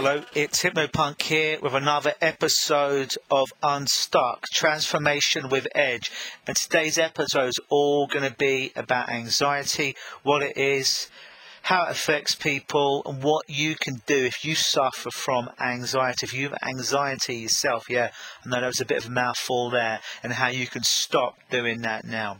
Hello, it's Hypnopunk here with another episode of Unstuck Transformation with Edge. And today's episode is all going to be about anxiety, what it is, how it affects people, and what you can do if you suffer from anxiety. If you have anxiety yourself, yeah, I know that was a bit of a mouthful there, and how you can stop doing that now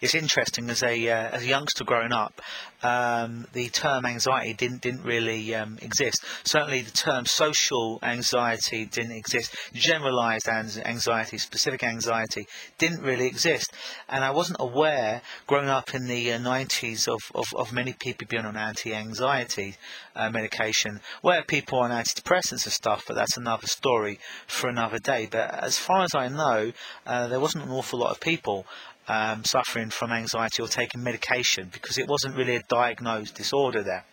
it's interesting as a uh, as a youngster growing up, um, the term anxiety didn't didn't really um, exist. Certainly, the term social anxiety didn't exist. Generalized anxiety, specific anxiety, didn't really exist. And I wasn't aware, growing up in the uh, 90s, of, of, of, many people being on anti-anxiety uh, medication, where people on antidepressants and stuff. But that's another story for another day. But as far as I know, uh, there wasn't an awful lot of people um, suffering from anxiety or taking medication because it wasn't really a diagnosed disorder there.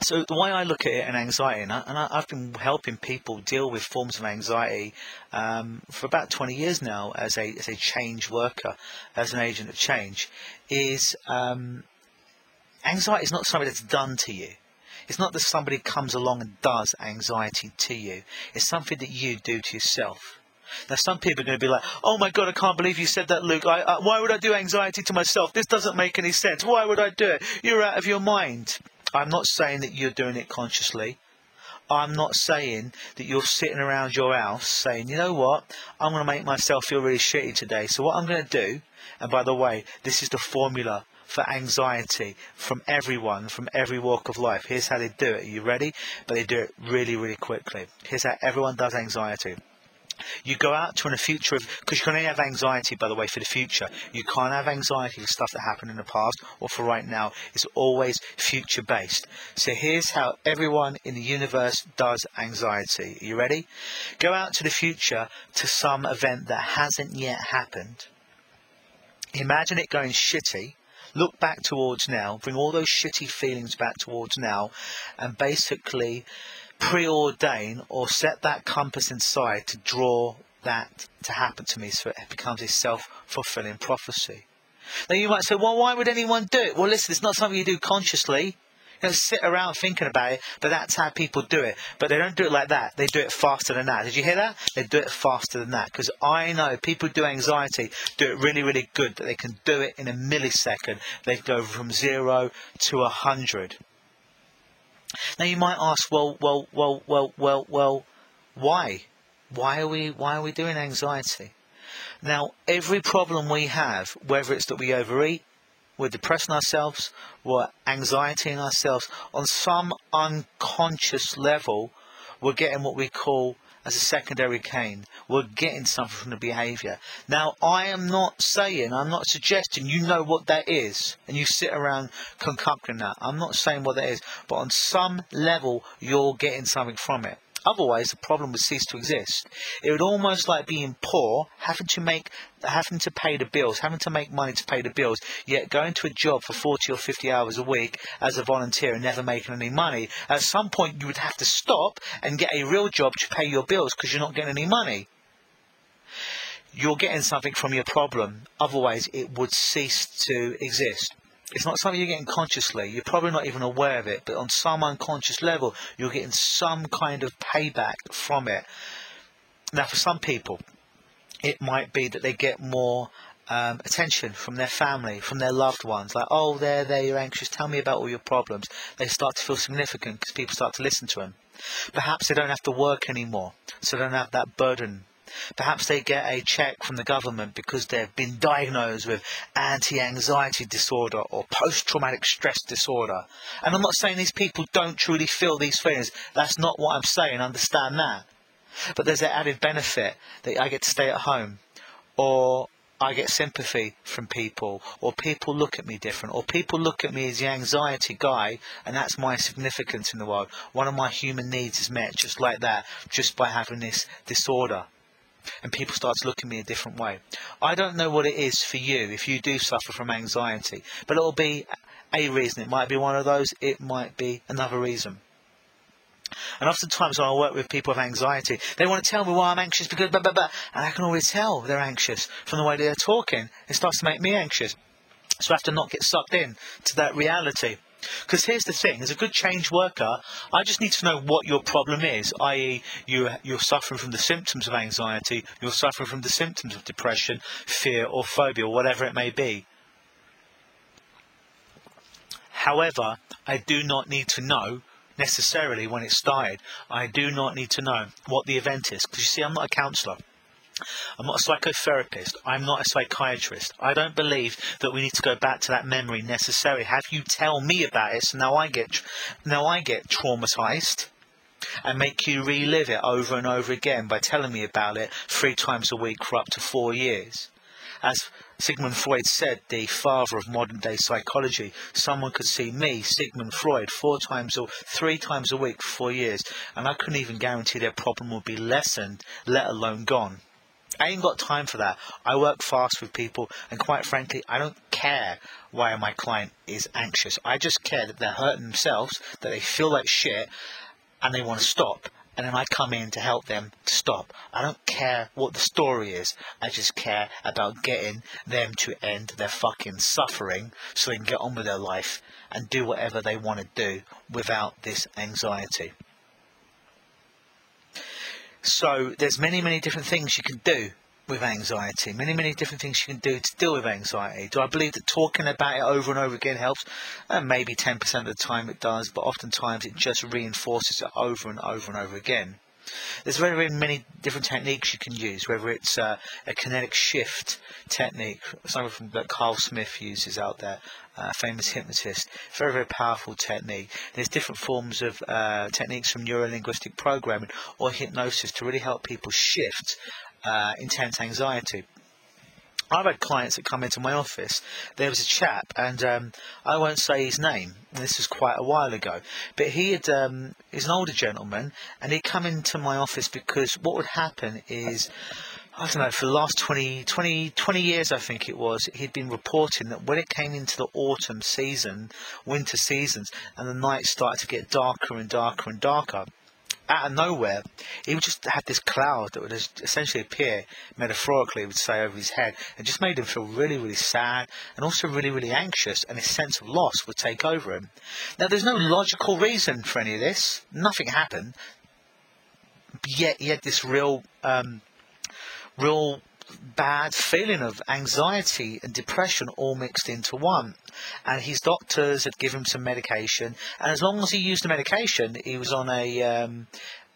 So the way I look at it in anxiety, and, I, have been helping people deal with forms of anxiety um, for about 20 years now as a, as a change worker, as an agent of change, is um, anxiety is not something that's done to you. It's not that somebody comes along and does anxiety to you. It's something that you do to yourself. Now, some people are going to be like, "Oh my God, I can't believe you said that, Luke. I, I, why would I do anxiety to myself? This doesn't make any sense. Why would I do it? You're out of your mind." I'm not saying that you're doing it consciously. I'm not saying that you're sitting around your house saying, you know what, I'm going to make myself feel really shitty today. So what I'm going to do, and by the way, this is the formula for anxiety from everyone, from every walk of life. Here's how they do it. Are you ready? But they do it really, really quickly. Here's how everyone does anxiety. You go out to in a future of because you can only have anxiety, by the way, for the future. You can't have anxiety for stuff that happened in the past or for right now. It's always future based. So here's how everyone in the universe does anxiety. Are you ready? Go out to the future to some event that hasn't yet happened. Imagine it going shitty look back towards now, bring all those shitty feelings back towards now, and basically preordain or set that compass inside to draw that to happen to me so it becomes a self fulfilling prophecy. Now you might say, well, why would anyone do it? Well, listen, it's not something you do consciously. You know, sit around thinking about it, but that's how people do it. But they don't do it like that. They do it faster than that. Did you hear that? They do it faster than that. Because I know people do anxiety do it really, really good, that they can do it in a millisecond. They go from zero to a hundred. Now you might ask, well, well, well, well, well, well, why? Why are we why are we doing anxiety? Now, every problem we have, whether it's that we overeat, we're depressing ourselves, we're anxietying ourselves, on some unconscious level, we're getting what we call as a secondary gain. We're getting something from the behaviour. Now, I am not saying, I'm not suggesting you know what that is and you sit around concocting that. I'm not saying what that is, but on some level, you're getting something from it. Otherwise, the problem would cease to exist. It would almost like being poor, having to make, having to pay the bills, having to make money to pay the bills, yet going to a job for 40 or 50 hours a week as a volunteer and never making any money. At some point, you would have to stop and get a real job to pay your bills because you're not getting any money you're getting something from your problem. Otherwise, it would cease to exist. It's not something you're getting consciously. You're probably not even aware of it, but on some unconscious level, you're getting some kind of payback from it. Now, for some people, it might be that they get more um, attention from their family, from their loved ones. Like, oh, there, there, you're anxious. Tell me about all your problems. They start to feel significant because people start to listen to them. Perhaps they don't have to work anymore, so they don't have that burden Perhaps they get a check from the government because they've been diagnosed with anti anxiety disorder or post traumatic stress disorder. And I'm not saying these people don't truly feel these feelings. That's not what I'm saying. Understand that. But there's an added benefit that I get to stay at home or I get sympathy from people, or people look at me different, or people look at me as the anxiety guy, and that's my significance in the world. One of my human needs is met just like that, just by having this disorder and people start to look at me a different way. I don't know what it is for you if you do suffer from anxiety, but it'll be a reason. It might be one of those, it might be another reason. And oftentimes when I work with people with anxiety, they want to tell me why I'm anxious because blah, blah, blah. And I can always tell they're anxious from the way they're talking. It starts to make me anxious. So I have to not get sucked in to that reality. Because here's the thing: as a good change worker, I just need to know what your problem is. I.e., you you're suffering from the symptoms of anxiety, you're suffering from the symptoms of depression, fear, or phobia, or whatever it may be. However, I do not need to know necessarily when it started. I do not need to know what the event is because you see, I'm not a counsellor. I'm not a psychotherapist. I'm not a psychiatrist. I don't believe that we need to go back to that memory necessarily. Have you tell me about it, so now I get now I get traumatized and make you relive it over and over again by telling me about it three times a week for up to four years. As Sigmund Freud said, the father of modern day psychology, someone could see me, Sigmund Freud, four times or three times a week for four years, and I couldn't even guarantee their problem would be lessened, let alone gone. I ain't got time for that. I work fast with people, and quite frankly, I don't care why my client is anxious. I just care that they're hurting themselves, that they feel like shit, and they want to stop. And then I come in to help them stop. I don't care what the story is. I just care about getting them to end their fucking suffering so they can get on with their life and do whatever they want to do without this anxiety. So there's many, many different things you can do with anxiety. Many, many different things you can do to deal with anxiety. Do I believe that talking about it over and over again helps? Uh, maybe 10% of the time it does, but oftentimes it just reinforces it over and over and over again. There's very, very many different techniques you can use, whether it's uh, a kinetic shift technique, something that Carl Smith uses out there, uh, famous hypnotist. Very, very powerful technique. There's different forms of uh, techniques from neurolinguistic programming or hypnosis to really help people shift uh, intense anxiety. I've had clients that come into my office. There was a chap, and um, I won't say his name. This was quite a while ago, but he had um, he's an older gentleman, and he'd come into my office because what would happen is. I don't know, for the last 20, 20, 20 years, I think it was, he'd been reporting that when it came into the autumn season, winter seasons, and the nights started to get darker and darker and darker, out of nowhere, he would just have this cloud that would essentially appear, metaphorically, would say, over his head, and just made him feel really, really sad and also really, really anxious, and his sense of loss would take over him. Now, there's no logical reason for any of this. Nothing happened. Yet he had this real, um, real bad feeling of anxiety and depression all mixed into one. And his doctors had given him some medication, and as long as he used the medication, he was on a um,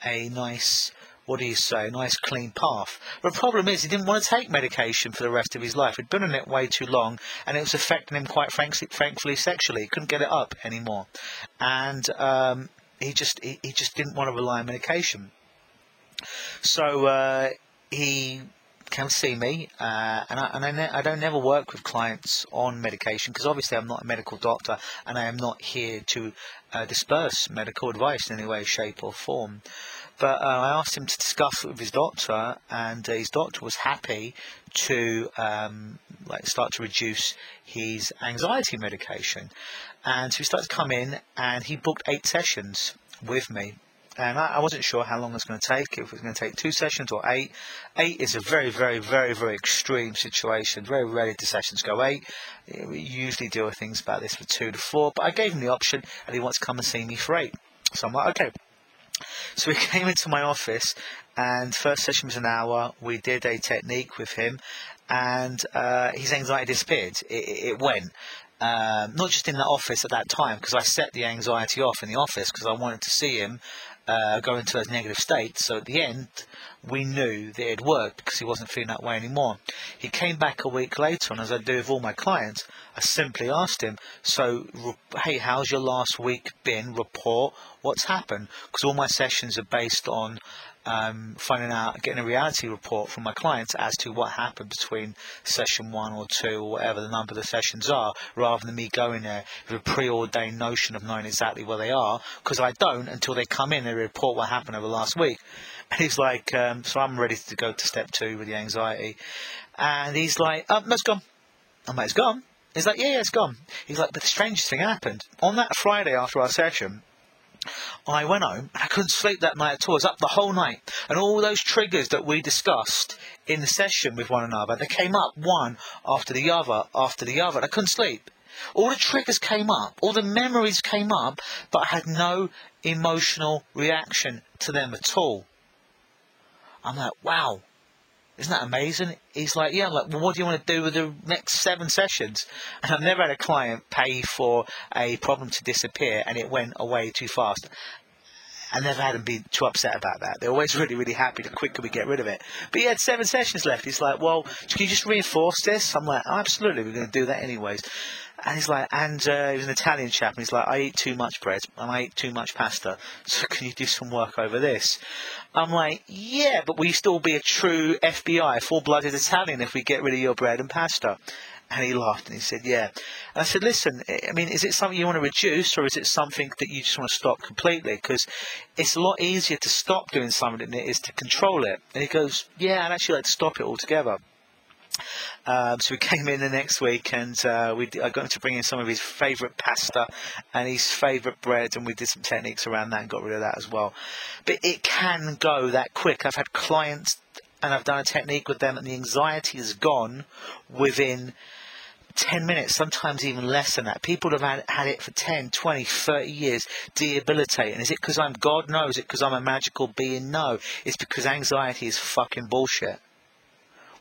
a nice what do you say, a nice clean path. But the problem is he didn't want to take medication for the rest of his life. He'd been on it way too long, and it was affecting him quite frankly, frankly sexually. He couldn't get it up anymore, and um, he just he, he, just didn't want to rely on medication. So uh, he come see me, uh, and, I, and I, ne- I, don't ever work with clients on medication because obviously I'm not a medical doctor and I am not here to uh, disperse medical advice in any way, shape, or form. But uh, I asked him to discuss with his doctor, and uh, his doctor was happy to um, like start to reduce his anxiety medication. And so he started to come in, and he booked eight sessions with me and I, I, wasn't sure how long it was going to take, if it was going to take two sessions or eight. Eight is a very, very, very, very extreme situation. Very rarely do sessions go eight. We usually deal with things about this for two to four, but I gave him the option and he wants to come and see me for eight. So I'm like, okay. So he came into my office and first session was an hour. We did a technique with him and uh, his anxiety disappeared. It, it went. Um, not just in the office at that time, because I set the anxiety off in the office because I wanted to see him uh, go into those negative states. So at the end, we knew that it worked because he wasn't feeling that way anymore. He came back a week later, and as I do with all my clients, I simply asked him, "So, hey, how's your last week been? Report what's happened?" Because all my sessions are based on um, finding out, getting a reality report from my clients as to what happened between session one or two or whatever the number of the sessions are, rather than me going there with a preordained notion of knowing exactly where they are, because I don't until they come in and report what happened over the last week. And he's like, um, so I'm ready to go to step two with the anxiety. And he's like, oh, that's gone. I'm like, it's gone. He's like, yeah, yeah, it's gone. He's like, but the strangest thing happened. On that Friday after our session, I went home and I couldn't sleep that night at all. I was up the whole night. And all those triggers that we discussed in the session with one another, they came up one after the other after the other. And I couldn't sleep. All the triggers came up, all the memories came up, but I had no emotional reaction to them at all. I'm like, wow, isn't that amazing? He's like, yeah, like, well, what do you want to do with the next seven sessions? And I've never had a client pay for a problem to disappear and it went away too fast. I never had them be too upset about that. They're always really, really happy the quicker we get rid of it. But he had seven sessions left. He's like, well, can you just reinforce this? I'm like, oh, absolutely, we're going to do that anyways. And he's like, and uh, he was an Italian chap, and he's like, I eat too much bread and I eat too much pasta, so can you do some work over this? I'm like, yeah, but will you still be a true FBI, full-blooded Italian if we get rid of your bread and pasta? And he laughed and he said, yeah. And I said, listen, I mean, is it something you want to reduce or is it something that you just want to stop completely? Because it's a lot easier to stop doing something than it is to control it. And he goes, yeah, I'd actually like to stop it altogether. Um, so we came in the next week and uh, we I got him to bring in some of his favourite pasta and his favourite bread, and we did some techniques around that and got rid of that as well. But it can go that quick. I've had clients and I've done a technique with them, and the anxiety is gone within 10 minutes, sometimes even less than that. People have had, had it for 10, 20, 30 years, debilitating. Is it because I'm God? No. Is it because I'm a magical being? No. It's because anxiety is fucking bullshit.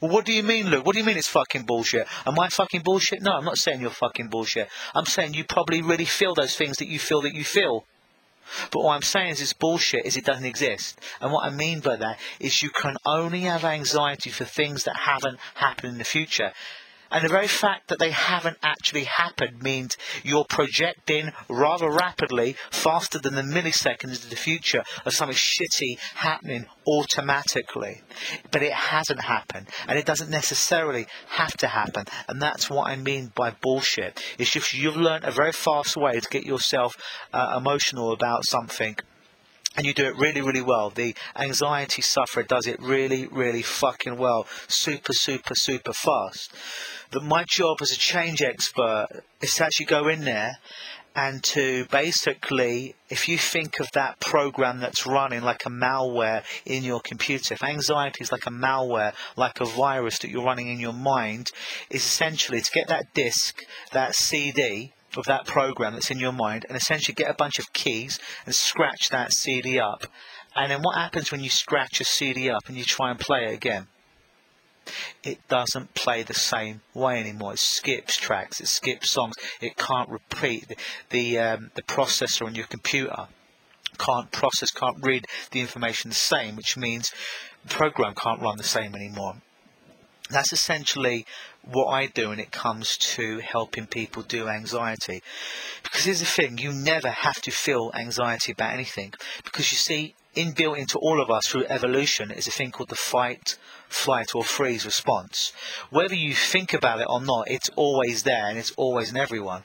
Well, what do you mean, Luke? What do you mean it's fucking bullshit? Am I fucking bullshit? No, I'm not saying you're fucking bullshit. I'm saying you probably really feel those things that you feel that you feel. But what I'm saying is it's bullshit is it doesn't exist. And what I mean by that is you can only have anxiety for things that haven't happened in the future. And the very fact that they haven't actually happened means you're projecting rather rapidly, faster than the milliseconds of the future, of something shitty happening automatically. But it hasn't happened, and it doesn't necessarily have to happen. And that's what I mean by bullshit. It's just you've learned a very fast way to get yourself uh, emotional about something and you do it really, really well. The anxiety sufferer does it really, really fucking well. Super, super, super fast. But my job as a change expert is to actually go in there and to basically, if you think of that program that's running like a malware in your computer, if anxiety is like a malware, like a virus that you're running in your mind, is essentially to get that disk, that CD, of that program that's in your mind and essentially get a bunch of keys and scratch that CD up. And then what happens when you scratch a CD up and you try and play it again? It doesn't play the same way anymore. It skips tracks, it skips songs. It can't repeat the the, um, the processor on your computer can't process, can't read the information the same, which means the program can't run the same anymore. That's essentially what I do when it comes to helping people do anxiety. Because here's the thing, you never have to feel anxiety about anything. Because you see, inbuilt into all of us through evolution is a thing called the fight, flight or freeze response. Whether you think about it or not, it's always there and it's always in everyone.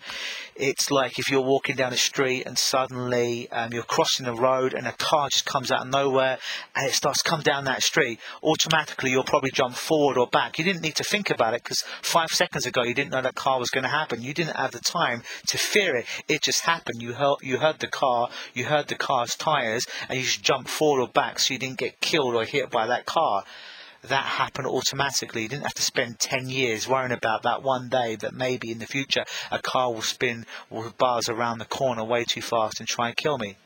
It's like if you're walking down the street and suddenly um, you're crossing the road and a car just comes out of nowhere and it starts to come down that street, automatically you'll probably jump forward or back. You didn't need to think about it because five seconds ago you didn't know that car was going to happen. You didn't have the time to fear it. It just happened. You heard, you heard the car, you heard the car's tyres and you just jumped forward or back so you didn't get killed or hit by that car that happen automatically. You didn't have to spend 10 years worrying about that one day that maybe in the future a car will spin with bars around the corner way too fast and try and kill me.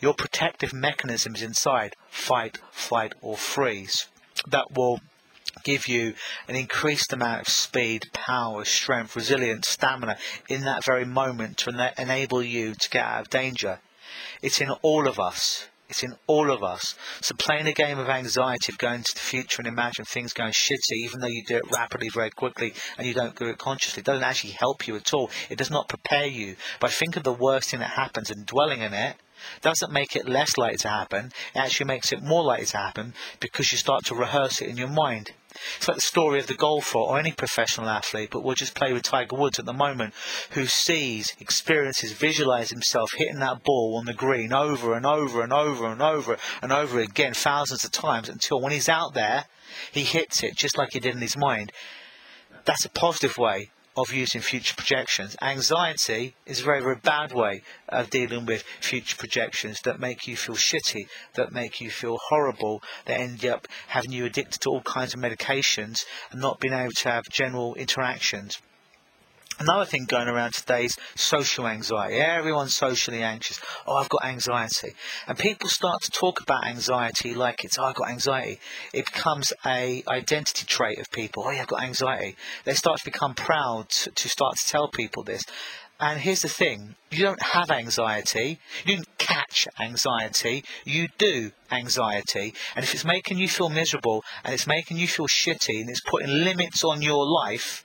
Your protective mechanisms inside fight, flight, or freeze that will give you an increased amount of speed, power, strength, resilience, stamina in that very moment to enable you to get out of danger. It's in all of us. It's in all of us. So playing a game of anxiety of going to the future and imagine things going shitty, even though you do it rapidly, very quickly, and you don't do it consciously, doesn't actually help you at all. It does not prepare you. But think of the worst thing that happens and dwelling in it, doesn't make it less likely to happen. It actually makes it more likely to happen because you start to rehearse it in your mind. It's like the story of the golfer or any professional athlete, but we'll just play with Tiger Woods at the moment, who sees, experiences, visualizes himself hitting that ball on the green over and over and over and over and over again, thousands of times, until when he's out there, he hits it just like he did in his mind. That's a positive way of using future projections. Anxiety is a very, very bad way of dealing with future projections that make you feel shitty, that make you feel horrible, that end up having you addicted to all kinds of medications and not being able to have general interactions. Another thing going around today is social anxiety. Everyone's socially anxious. Oh, I've got anxiety. And people start to talk about anxiety like it's, oh, I've got anxiety. It becomes a identity trait of people. Oh, yeah, I've got anxiety. They start to become proud to, to start to tell people this. And here's the thing you don't have anxiety, you didn't catch anxiety, you do anxiety. And if it's making you feel miserable and it's making you feel shitty and it's putting limits on your life,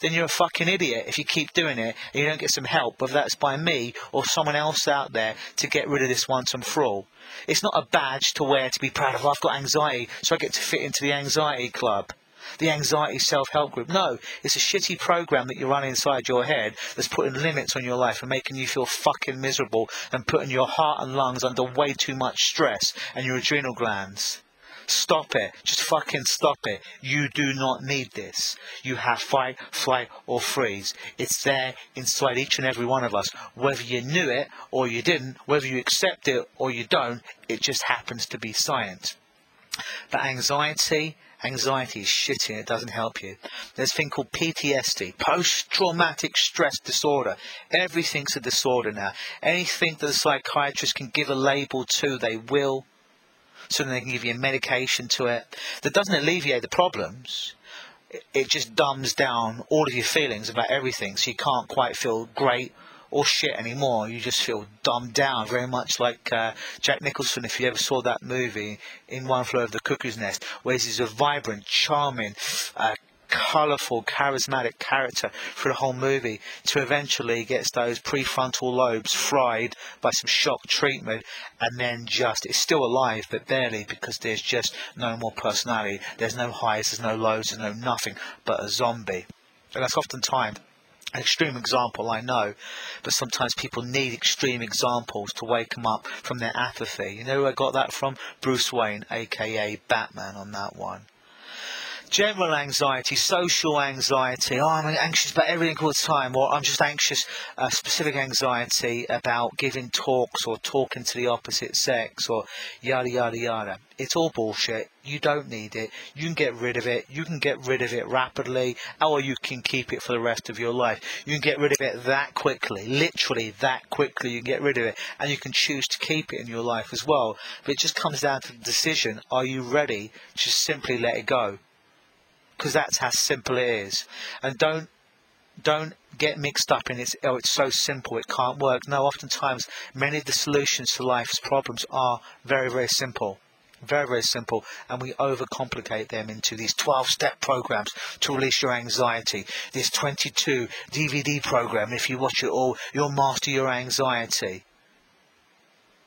then you're a fucking idiot if you keep doing it and you don't get some help, whether that's by me or someone else out there to get rid of this once and for all. It's not a badge to wear to be proud of. I've got anxiety, so I get to fit into the anxiety club. The anxiety self help group. No, it's a shitty program that you run inside your head that's putting limits on your life and making you feel fucking miserable and putting your heart and lungs under way too much stress and your adrenal glands. Stop it. Just fucking stop it. You do not need this. You have fight, flight, or freeze. It's there inside each and every one of us. Whether you knew it or you didn't, whether you accept it or you don't, it just happens to be science. But anxiety, anxiety is shitty and it doesn't help you. There's a thing called PTSD, post-traumatic stress disorder. Everything's a disorder now. Anything that a psychiatrist can give a label to, they will so then they can give you a medication to it. That doesn't alleviate the problems. It just dumbs down all of your feelings about everything, so you can't quite feel great or shit anymore. You just feel dumbed down, very much like uh, Jack Nicholson. If you ever saw that movie, In One Flew Over the Cuckoo's Nest, where he's a vibrant, charming, uh, colourful, charismatic character for the whole movie to eventually gets those prefrontal lobes fried by some shock treatment and then just it's still alive but barely because there's just no more personality. There's no highs, there's no lows, there's no nothing but a zombie. And that's oftentimes an extreme example, I know, but sometimes people need extreme examples to wake them up from their apathy. You know where I got that from? Bruce Wayne, aka Batman, on that one general anxiety, social anxiety, oh, I'm anxious about everything all the time, or I'm just anxious, uh, specific anxiety about giving talks or talking to the opposite sex, or yada yada yada. It's all bullshit. You don't need it. You can get rid of it. You can get rid of it rapidly, or you can keep it for the rest of your life. You can get rid of it that quickly, literally that quickly. You can get rid of it, and you can choose to keep it in your life as well. But it just comes down to the decision: Are you ready to simply let it go? Because that's how simple it is. And don't don't get mixed up in it. Oh, it's so simple, it can't work. No, oftentimes many of the solutions to life's problems are very, very simple. Very, very simple, and we overcomplicate them into these 12 step programs to release your anxiety. This 22 DVD program, if you watch it all, you'll master your anxiety.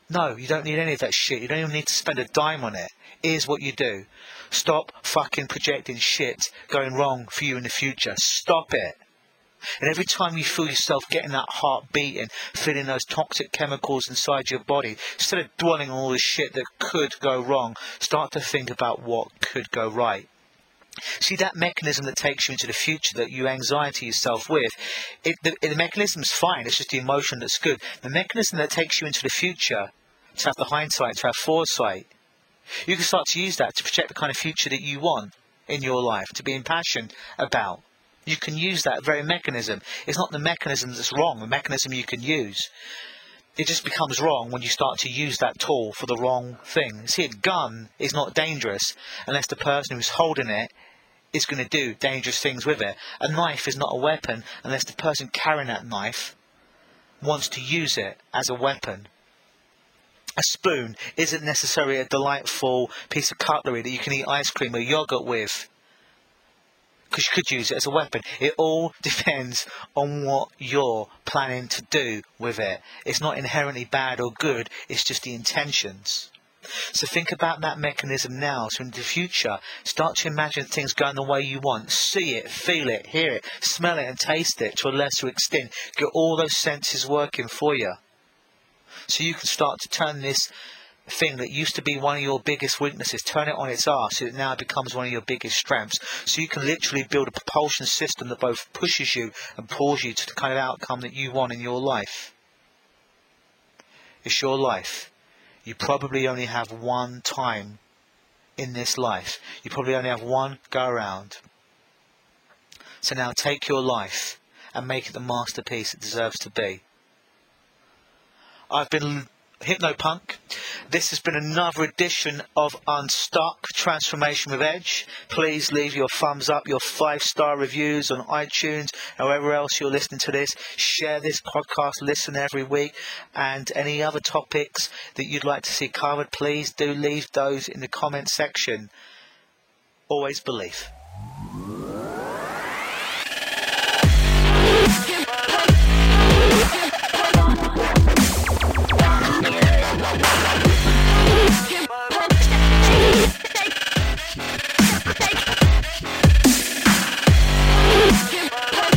No, you don't need any of that shit. You don't even need to spend a dime on it. Here's what you do Stop fucking projecting shit going wrong for you in the future. Stop it. And every time you feel yourself getting that heart beating, feeling those toxic chemicals inside your body, instead of dwelling on all the shit that could go wrong, start to think about what could go right. See that mechanism that takes you into the future that you anxiety yourself with, it, the, the mechanism's fine. It's just the emotion that's good. The mechanism that takes you into the future, to have the hindsight, to have foresight, you can start to use that to project the kind of future that you want in your life, to be impassioned about. You can use that very mechanism. It's not the mechanism that's wrong, the mechanism you can use. It just becomes wrong when you start to use that tool for the wrong thing. See, a gun is not dangerous unless the person who's holding it is going to do dangerous things with it. A knife is not a weapon unless the person carrying that knife wants to use it as a weapon a spoon isn't necessarily a delightful piece of cutlery that you can eat ice cream or yogurt with. Because you could use it as a weapon. It all depends on what you're planning to do with it. It's not inherently bad or good, it's just the intentions. So think about that mechanism now. So in the future, start to imagine things going the way you want. See it, feel it, hear it, smell it, and taste it to a lesser extent. Get all those senses working for you. So you can start to turn this thing that used to be one of your biggest weaknesses, turn it on its ass so it now becomes one of your biggest strengths. So you can literally build a propulsion system that both pushes you and pulls you to the kind of outcome that you want in your life. It's your life. You probably only have one time in this life. You probably only have one go around. So now take your life and make it the masterpiece it deserves to be. I've been Hypnopunk. This has been another edition of Unstuck Transformation with Edge. Please leave your thumbs up, your five star reviews on iTunes, however else you're listening to this. Share this podcast, listen every week, and any other topics that you'd like to see covered, please do leave those in the comment section. Always believe.